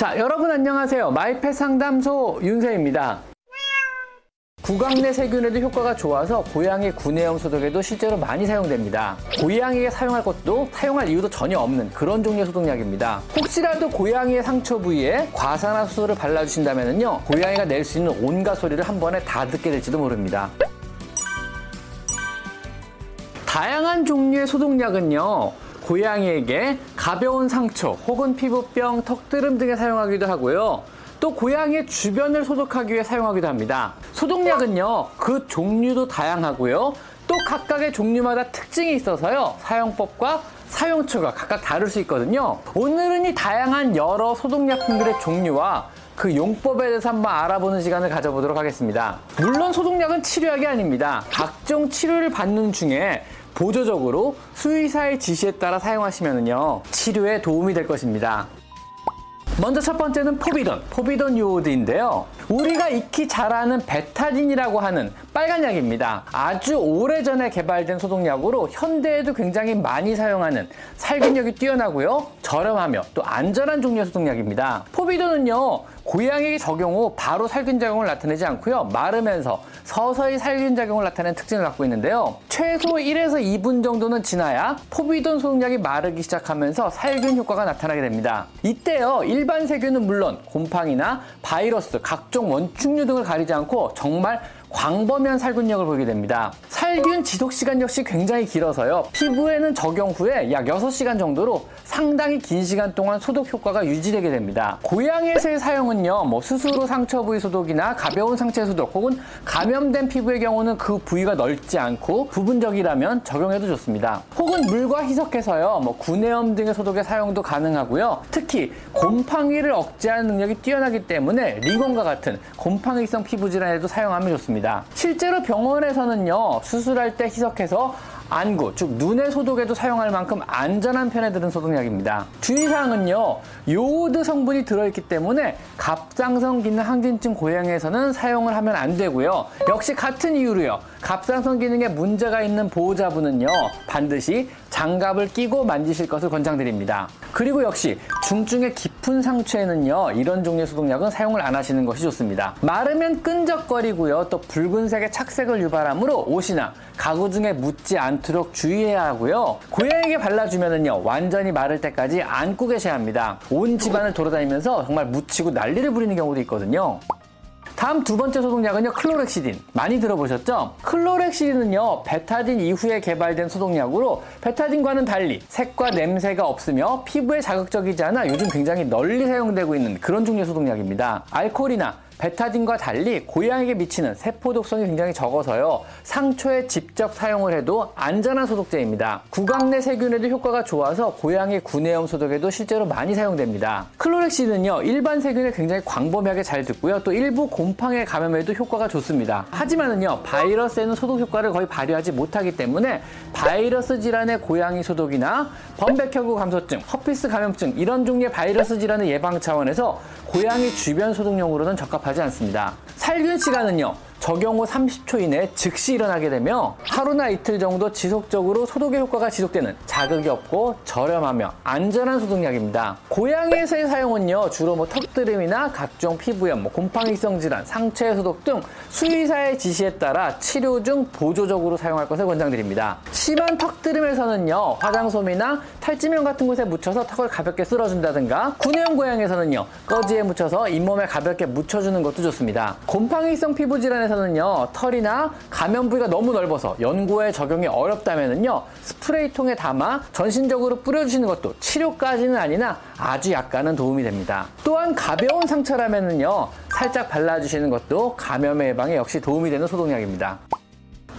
자, 여러분 안녕하세요. 마이펫 상담소 윤세입니다. 구강 내 세균에도 효과가 좋아서 고양이 구내염 소독에도 실제로 많이 사용됩니다. 고양이에 사용할 것도 사용할 이유도 전혀 없는 그런 종류의 소독약입니다. 혹시라도 고양이의 상처 부위에 과산화수소를 발라주신다면요, 고양이가 낼 수 있는 온갖 소리를 한 번에 다 듣게 될지도 모릅니다. 다양한 종류의 소독약은요, 고양이에게 가벼운 상처 혹은 피부병, 턱드름 등에 사용하기도 하고요. 또 고양이의 주변을 소독하기 위해 사용하기도 합니다. 소독약은요, 그 종류도 다양하고요. 또 각각의 종류마다 특징이 있어서요. 사용법과 사용처가 각각 다를 수 있거든요. 오늘은 이 다양한 여러 소독약품들의 종류와 그 용법에 대해서 한번 알아보는 시간을 가져보도록 하겠습니다. 물론 소독약은 치료약이 아닙니다. 각종 치료를 받는 중에 보조적으로 수의사의 지시에 따라 사용하시면요 치료에 도움이 될 것입니다. 먼저 첫 번째는 포비돈, 포비돈 요오드인데요. 우리가 익히 잘 아는 베타딘이라고 하는 빨간 약입니다. 아주 오래전에 개발된 소독약으로 현대에도 굉장히 많이 사용하는 살균력이 뛰어나고요. 저렴하며 또 안전한 종류의 소독약입니다. 포비돈은요. 고양이에게 적용 후 바로 살균작용을 나타내지 않고요. 마르면서 서서히 살균작용을 나타내는 특징을 갖고 있는데요. 최소 1에서 2분 정도는 지나야 포비돈 소독약이 마르기 시작하면서 살균 효과가 나타나게 됩니다. 이때요. 일반 세균은 물론 곰팡이나 바이러스, 각종 원충류 등을 가리지 않고 정말 광범위한 살균력을 보이게 됩니다. 살균 지속 시간 역시 굉장히 길어서요. 피부에는 적용 후에 약 6시간 정도로 상당히 긴 시간 동안 소독 효과가 유지되게 됩니다. 고양이에서의 사용은요, 뭐후 상처 부위 소독이나 가벼운 상체 소독 혹은 감염된 피부의 경우는 그 부위가 넓지 않고 부분적이라면 적용해도 좋습니다. 혹은 물과 희석해서요, 뭐 구내염 등의 소독에 사용도 가능하고요. 특히 곰팡이를 억제하는 능력이 뛰어나기 때문에 리곤과 같은 곰팡이성 피부 질환에도 사용하면 좋습니다. 실제로 병원에서는요, 수 술할 때 희석해서 안구, 즉 눈의 소독에도 사용할 만큼 안전한 편에 드는 소독약입니다. 주의사항은요, 요오드 성분이 들어있기 때문에 갑상선 기능 항진증 고양이에서는 사용을 하면 안 되고요. 역시 같은 이유로요. 갑상선 기능에 문제가 있는 보호자분은요, 반드시 장갑을 끼고 만지실 것을 권장드립니다. 그리고 역시 중증의 깊은 상처에는요, 이런 종류의 소독약은 사용을 안 하시는 것이 좋습니다. 마르면 끈적거리고요, 또 붉은색의 착색을 유발하므로 옷이나 가구 중에 묻지 않도록 주의해야 하고요. 고양이에게 발라주면은요, 완전히 마를 때까지 안고 계셔야 합니다. 온 집안을 돌아다니면서 정말 묻히고 난리를 부리는 경우도 있거든요. 다음 두 번째 소독약은요, 클로렉시딘. 많이 들어보셨죠? 클로렉시딘은요, 베타딘 이후에 개발된 소독약으로 베타딘과는 달리 색과 냄새가 없으며 피부에 자극적이지 않아 요즘 굉장히 널리 사용되고 있는 그런 종류의 소독약입니다. 알코올이나 베타딘과 달리 고양이에게 미치는 세포 독성이 굉장히 적어서요. 상처에 직접 사용을 해도 안전한 소독제입니다. 구강 내 세균에도 효과가 좋아서 고양이 구내염 소독에도 실제로 많이 사용됩니다. 클로렉시는요 일반 세균에 굉장히 광범위하게 잘 듣고요. 또 일부 곰팡이 감염에도 효과가 좋습니다. 하지만은요, 바이러스에는 소독 효과를 거의 발휘하지 못하기 때문에 바이러스 질환의 고양이 소독이나 범백혈구 감소증, herpes 감염증 이런 종류의 바이러스 질환의 예방 차원에서 고양이 주변 소독용으로는 적합 하지 않습니다. 살균 시간은요. 적용 후 30초 이내 즉시 일어나게 되며 하루나 이틀 정도 지속적으로 소독의 효과가 지속되는 자극이 없고 저렴하며 안전한 소독약입니다. 고양이에서의 사용은요 주로 뭐 턱드름이나 각종 피부염, 뭐 곰팡이성 질환, 상처 소독 등 수의사의 지시에 따라 치료 중 보조적으로 사용할 것을 권장드립니다. 심한 턱드름에서는요 화장솜이나 탈지면 같은 곳에 묻혀서 턱을 가볍게 쓸어준다든가 구내염 고양이에서는요 꺼지에 묻혀서 잇몸에 가볍게 묻혀주는 것도 좋습니다. 곰팡이성 피부 질환에 에서는요 털이나 감염 부위가 너무 넓어서 연고에 적용이 어렵다면은요 스프레이통에 담아 전신적으로 뿌려주시는 것도 치료까지는 아니나 아주 약간은 도움이 됩니다. 또한 가벼운 상처라면은요 살짝 발라주시는 것도 감염의 예방에 역시 도움이 되는 소독약입니다.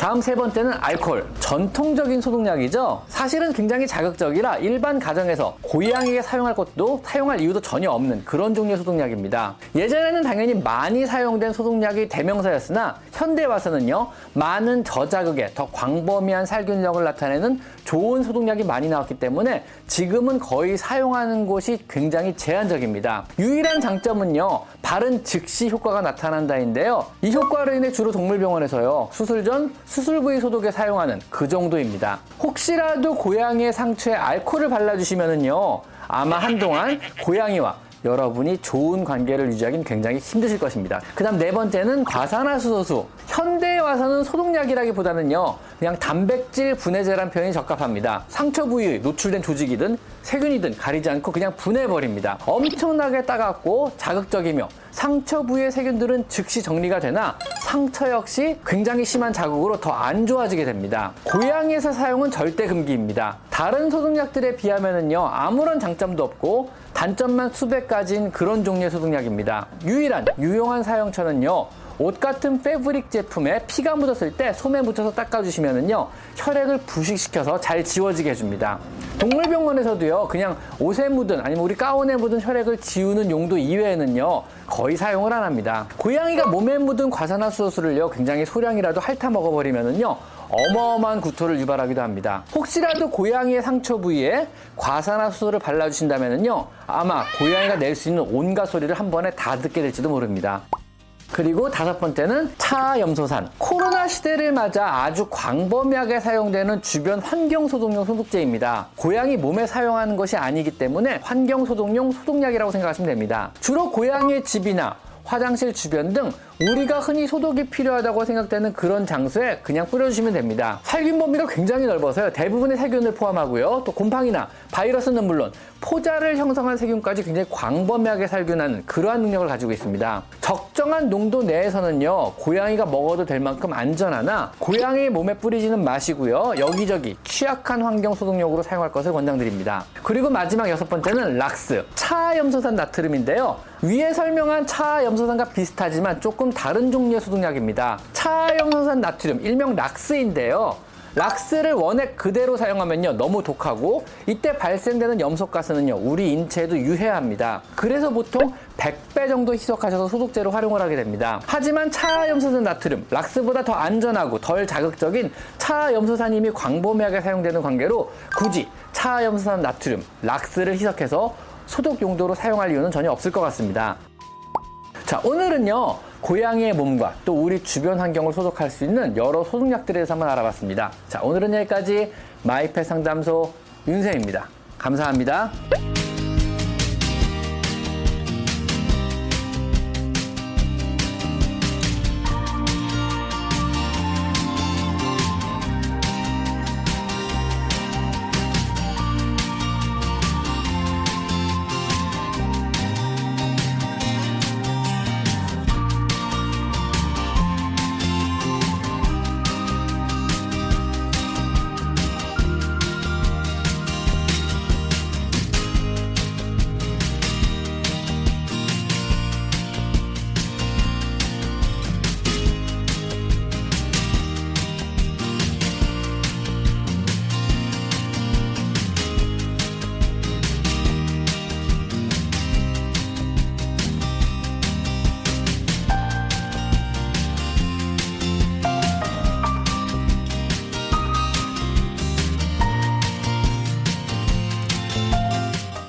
다음 세 번째는 알코올. 전통적인 소독약이죠. 사실은 굉장히 자극적이라 일반 가정에서 고양이에게 사용할 것도 사용할 이유도 전혀 없는 그런 종류의 소독약입니다. 예전에는 당연히 많이 사용된 소독약이 대명사였으나 현대에 와서는요 많은 저자극에 더 광범위한 살균력을 나타내는 좋은 소독약이 많이 나왔기 때문에 지금은 거의 사용하는 곳이 굉장히 제한적입니다. 유일한 장점은요 바른 즉시 효과가 나타난다인데요. 이 효과로 인해 주로 동물병원에서요 수술 전 수술 부위 소독에 사용하는 그 정도입니다. 혹시라도 고양이의 상처에 알코올을 발라주시면은요 아마 한동안 고양이와 여러분이 좋은 관계를 유지하기는 굉장히 힘드실 것입니다. 그 다음 네 번째는 과산화수소수. 현대에 와서는 소독약이라기보다는요, 그냥 단백질 분해제란 표현이 적합합니다. 상처 부위에 노출된 조직이든 세균이든 가리지 않고 그냥 분해버립니다. 엄청나게 따갑고 자극적이며 상처 부위의 세균들은 즉시 정리가 되나 상처 역시 굉장히 심한 자극으로 더 안 좋아지게 됩니다. 고양이에서 사용은 절대 금기입니다. 다른 소독약들에 비하면은요 아무런 장점도 없고 단점만 수백 가지인 그런 종류의 소독약입니다. 유일한 유용한 사용처는요 옷 같은 패브릭 제품에 피가 묻었을 때 솜에 묻혀서 닦아주시면은요 혈액을 부식시켜서 잘 지워지게 해줍니다. 동물병원에서도요 그냥 옷에 묻은 아니면 우리 가운에 묻은 혈액을 지우는 용도 이외에는요 거의 사용을 안 합니다. 고양이가 몸에 묻은 과산화수소수를요 굉장히 소량이라도 핥아 먹어버리면은요 어마어마한 구토를 유발하기도 합니다. 혹시라도 고양이의 상처 부위에 과산화수소를 발라주신다면요 아마 고양이가 낼 수 있는 온갖 소리를 한 번에 다 듣게 될지도 모릅니다. 그리고 다섯 번째는 차염소산. 코로나 시대를 맞아 아주 광범위하게 사용되는 주변 환경 소독용 소독제입니다. 고양이 몸에 사용하는 것이 아니기 때문에 환경 소독용 소독약이라고 생각하시면 됩니다. 주로 고양이의 집이나 화장실 주변 등 우리가 흔히 소독이 필요하다고 생각되는 그런 장소에 그냥 뿌려주시면 됩니다. 살균 범위가 굉장히 넓어서요. 대부분의 세균을 포함하고요. 또 곰팡이나 바이러스는 물론 포자를 형성한 세균까지 굉장히 광범위하게 살균하는 그러한 능력을 가지고 있습니다. 적정한 농도 내에서는요. 고양이가 먹어도 될 만큼 안전하나 고양이 몸에 뿌리지는 마시고요. 여기저기 취약한 환경 소독용으로 사용할 것을 권장드립니다. 그리고 마지막 여섯 번째는 락스, 차염소산 나트륨인데요. 위에 설명한 차염소산과 비슷하지만 조금 다른 종류의 소독약입니다. 차염소산 나트륨, 일명 락스인데요. 락스를 원액 그대로 사용하면요 너무 독하고 이때 발생되는 염소가스는요 우리 인체에도 유해합니다. 그래서 보통 100배 정도 희석하셔서 소독제로 활용을 하게 됩니다. 하지만 차염소산 나트륨 락스보다 더 안전하고 덜 자극적인 차염소산이 이미 광범위하게 사용되는 관계로 굳이 차염소산 나트륨 락스를 희석해서 소독 용도로 사용할 이유는 전혀 없을 것 같습니다. 자 오늘은요 고양이의 몸과 또 우리 주변 환경을 소독할 수 있는 여러 소독약들에 대해서 한번 알아봤습니다. 자, 오늘은 여기까지 마이펫 상담소 윤생입니다. 감사합니다.